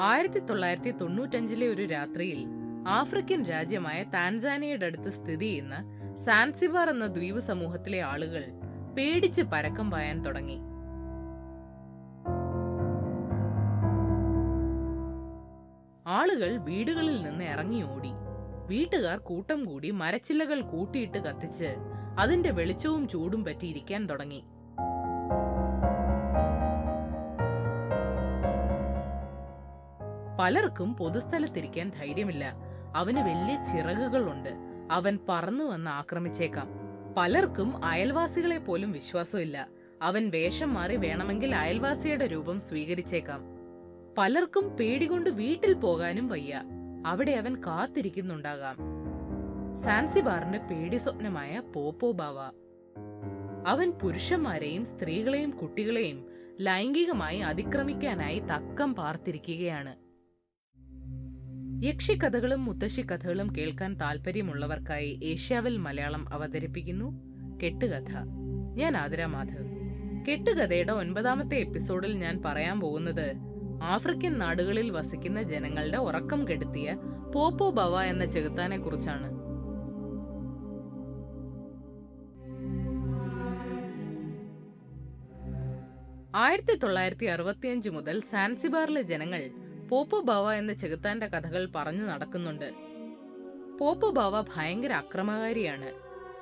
ആയിരത്തി തൊള്ളായിരത്തി തൊണ്ണൂറ്റഞ്ചിലെ ഒരു രാത്രിയിൽ ആഫ്രിക്കൻ രാജ്യമായ താൻസാനിയയുടെ അടുത്ത് സ്ഥിതി ചെയ്യുന്ന സാൻസിബാർ എന്ന ദ്വീപ് സമൂഹത്തിലെ ആളുകൾ പേടിച്ച് പരക്കം പായാൻ തുടങ്ങി. ആളുകൾ വീടുകളിൽ നിന്ന് ഇറങ്ങി ഓടി. വീട്ടുകാർ കൂട്ടം കൂടി മരച്ചില്ലകൾ കൂട്ടിയിട്ട് കത്തിച്ച് അതിന്റെ വെളിച്ചവും ചൂടും പറ്റിയിരിക്കാൻ തുടങ്ങി. പലർക്കും പൊതുസ്ഥലത്തിരിക്കാൻ ധൈര്യമില്ല. അവന് വലിയ ചിറകുകളുണ്ട്. അവൻ പറന്നു വന്ന് ആക്രമിച്ചേക്കാം. പലർക്കും അയൽവാസികളെ പോലും വിശ്വാസമില്ല. അവൻ വേഷം മാറി വേണമെങ്കിൽ അയൽവാസിയുടെ രൂപം സ്വീകരിച്ചേക്കാം. പലർക്കും പേടികൊണ്ട് വീട്ടിൽ പോകാനും വയ്യ. അവിടെ അവൻ കാത്തിരിക്കുന്നുണ്ടാകാം. സാൻസിബാറിന്റെ പേടി സ്വപ്നമായ പോപ്പോ ബാവ. അവൻ പുരുഷന്മാരെയും സ്ത്രീകളെയും കുട്ടികളെയും ലൈംഗികമായി അതിക്രമിക്കാനായി തക്കം പാർത്തിരിക്കുകയാണ്. യക്ഷിക്കഥകളും മുത്തശ്ശിക്കഥകളും കേൾക്കാൻ താല്പര്യമുള്ളവർക്കായി ഏഷ്യാവിൽ മലയാളം അവതരിപ്പിക്കുന്നു കെട്ടുകഥ. ഞാൻ ആതിര മാധവ്. കെട്ടുകഥയുടെ ഒൻപതാമത്തെ എപ്പിസോഡിൽ ഞാൻ പറയാൻ പോകുന്നത് ആഫ്രിക്കൻ നാടുകളിൽ വസിക്കുന്ന ജനങ്ങളുടെ ഉറക്കം കെടുത്തിയ പോപ്പോ ബവ എന്ന ചെകുത്താനെ കുറിച്ചാണ്. ആയിരത്തി തൊള്ളായിരത്തി അറുപത്തിയഞ്ച് മുതൽ സാൻസിബാറിലെ ജനങ്ങൾ പോപ്പോ ബാവ എന്ന ചെകുത്താന്റെ കഥകൾ പറഞ്ഞു നടക്കുന്നുണ്ട്. പോപ്പു ബാവ ഭയങ്കര അക്രമകാരിയാണ്.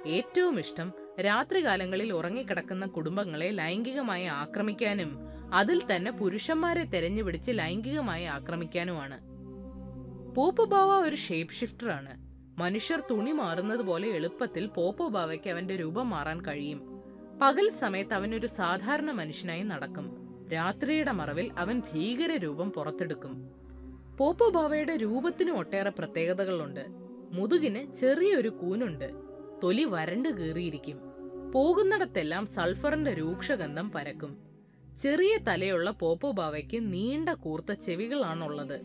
ഏറ്റവും ഇഷ്ടം രാത്രികാലങ്ങളിൽ ഉറങ്ങിക്കിടക്കുന്ന കുടുംബങ്ങളെ ലൈംഗികമായി ആക്രമിക്കാനും അതിൽ തന്നെ പുരുഷന്മാരെ തെരഞ്ഞുപിടിച്ച് ലൈംഗികമായി ആക്രമിക്കാനുമാണ്. പോപ്പുബാവ ഒരു ഷേപ്പ് ഷിഫ്റ്ററാണ്. മനുഷ്യർ തുണി മാറുന്നത് പോലെ എളുപ്പത്തിൽ പോപ്പുബാവയ്ക്ക് അവന്റെ രൂപം മാറാൻ കഴിയും. പകൽ സമയത്ത് അവനൊരു സാധാരണ മനുഷ്യനായി നടക്കും. രാത്രിയുടെ മറവിൽ അവൻ ഭീകര രൂപം പുറത്തെടുക്കും. പോപ്പോ രൂപത്തിനും ഒട്ടേറെ പ്രത്യേകതകളുണ്ട്. മുതുകിന് ചെറിയൊരു കൂനുണ്ട്. തൊലി വരണ്ടു കീറിയിരിക്കും. പോകുന്നിടത്തെല്ലാം സൾഫറിന്റെ രൂക്ഷഗന്ധം പരക്കും. ചെറിയ തലയുള്ള പോപ്പോ നീണ്ട കൂർത്ത ചെവികളാണുള്ളത്.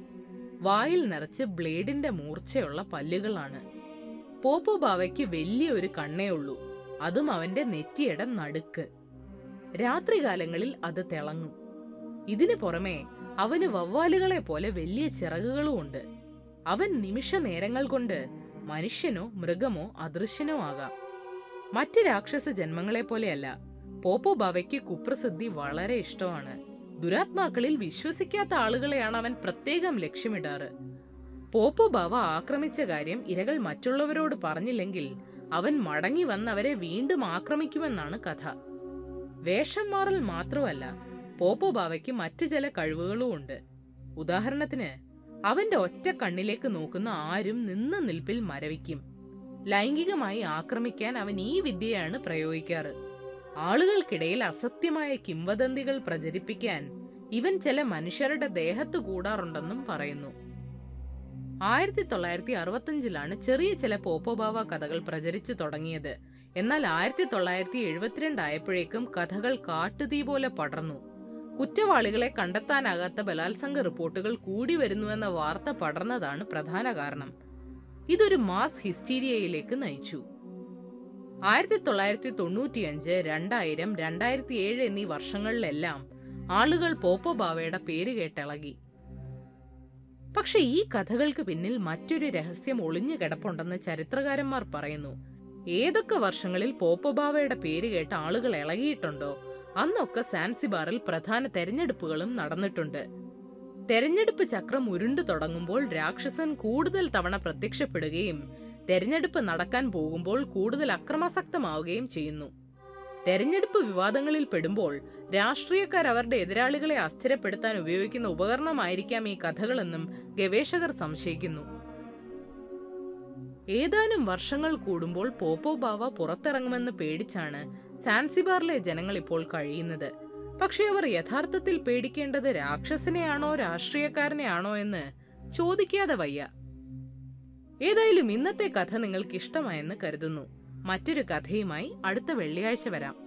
വായിൽ നിറച്ച് ബ്ലേഡിന്റെ മൂർച്ചയുള്ള പല്ലുകളാണ്. പോപ്പോ ബാവയ്ക്ക് വലിയൊരു കണ്ണേ ഉള്ളൂ. അതും അവന്റെ നെറ്റിയുടെ നടുക്ക്. രാത്രികാലങ്ങളിൽ അത് തിളങ്ങും. ഇതിനു പുറമെ അവന് വവ്വാലുകളെ പോലെ വലിയ ചിറകുകളും ഉണ്ട്. അവൻ നിമിഷ നേരങ്ങൾ കൊണ്ട് മനുഷ്യനോ മൃഗമോ അദൃശ്യനോ ആകാം. മറ്റ് രാക്ഷസ ജന്മങ്ങളെ പോലെയല്ല പോപ്പോ ബാവയ്ക്ക് കുപ്രസിദ്ധി വളരെ ഇഷ്ടമാണ്. ദുരാത്മാക്കളിൽ വിശ്വസിക്കാത്ത ആളുകളെയാണ് അവൻ പ്രത്യേകം ലക്ഷ്യമിടാറ്. പോപ്പോ ബാവ ആക്രമിച്ച കാര്യം ഇരകൾ മറ്റുള്ളവരോട് പറഞ്ഞില്ലെങ്കിൽ അവൻ മടങ്ങി വന്നവരെ വീണ്ടും ആക്രമിക്കുമെന്നാണ് കഥ. വേഷം മാറൽ മാത്രമല്ല പോപ്പോ ബാവയ്ക്ക് മറ്റു ചില കഴിവുകളും ഉണ്ട്. ഉദാഹരണത്തിന് അവന്റെ ഒറ്റ കണ്ണിലേക്ക് നോക്കുന്ന ആരും നിന്ന നിൽപ്പിൽ മരവിക്കും. ലൈംഗികമായി ആക്രമിക്കാൻ അവൻ ഈ വിദ്യയാണ് പ്രയോഗിക്കാറ്. ആളുകൾക്കിടയിൽ അസത്യമായ കിംവദന്തികൾ പ്രചരിപ്പിക്കാൻ ഇവൻ ചില മനുഷ്യരുടെ ദേഹത്ത് കൂടാറുണ്ടെന്നും പറയുന്നു. ആയിരത്തി തൊള്ളായിരത്തി ചെറിയ ചില പോപ്പോബാവ കഥകൾ പ്രചരിച്ചു തുടങ്ങിയത്. എന്നാൽ ആയിരത്തി തൊള്ളായിരത്തി എഴുപത്തിരണ്ട് ആയപ്പോഴേക്കും കഥകൾ കാട്ടുതീ പോലെ പടർന്നു. കുറ്റവാളികളെ കണ്ടെത്താനാകാത്ത ബലാത്സംഗ റിപ്പോർട്ടുകൾ കൂടി വരുന്നുവെന്ന വാർത്ത പടർന്നതാണ് പ്രധാന കാരണം. ഇതൊരു മാസ് ഹിസ്റ്റീരിയയിലേക്ക് നയിച്ചു. ആയിരത്തി തൊള്ളായിരത്തി തൊണ്ണൂറ്റിയഞ്ച് രണ്ടായിരം രണ്ടായിരത്തി ഏഴ് എന്നീ വർഷങ്ങളിലെല്ലാം ആളുകൾ പോപ്പോ ബാവയുടെ പേര് കേട്ടിളകി. പക്ഷെ ഈ കഥകൾക്ക് പിന്നിൽ മറ്റൊരു രഹസ്യം ഒളിഞ്ഞു കിടപ്പുണ്ടെന്ന് ചരിത്രകാരന്മാർ പറയുന്നു. ഏതൊക്കെ വർഷങ്ങളിൽ പോപ്പോബാവയുടെ പേര് കേട്ട ആളുകൾ ഇളകിയിട്ടുണ്ടോ? അന്നൊക്കെ സാൻസിബാറിൽ പ്രധാന തെരഞ്ഞെടുപ്പുകളും നടന്നിട്ടുണ്ട്. തെരഞ്ഞെടുപ്പ് ചക്രം ഉരുണ്ടു തുടങ്ങുമ്പോൾ രാക്ഷസൻ കൂടുതൽ തവണ പ്രത്യക്ഷപ്പെടുകയും തെരഞ്ഞെടുപ്പ് നടക്കാൻ പോകുമ്പോൾ കൂടുതൽ അക്രമാസക്തമാവുകയും ചെയ്യുന്നു. തെരഞ്ഞെടുപ്പ് വിവാദങ്ങളിൽ പെടുമ്പോൾ രാഷ്ട്രീയക്കാർ അവരുടെ എതിരാളികളെ അസ്ഥിരപ്പെടുത്താൻ ഉപയോഗിക്കുന്ന ഉപകരണമായിരിക്കാം ഈ കഥകളെന്നും ഗവേഷകർ സംശയിക്കുന്നു. ഏതാനും വർഷങ്ങൾ കൂടുമ്പോൾ പോപ്പോ ബാവ പുറത്തിറങ്ങുമെന്ന് പേടിച്ചാണ് സാൻസിബാറിലെ ജനങ്ങൾ ഇപ്പോൾ കഴിയുന്നത്. പക്ഷെ അവർ യഥാർത്ഥത്തിൽ പേടിക്കേണ്ടത് രാക്ഷസനെയാണോ രാഷ്ട്രീയക്കാരനെയാണോ എന്ന് ചോദിക്കാതെ വയ്യ. ഏതായാലും ഇന്നത്തെ കഥ നിങ്ങൾക്ക് ഇഷ്ടമായെന്ന് കരുതുന്നു. മറ്റൊരു കഥയുമായി അടുത്ത വെള്ളിയാഴ്ച വരാം.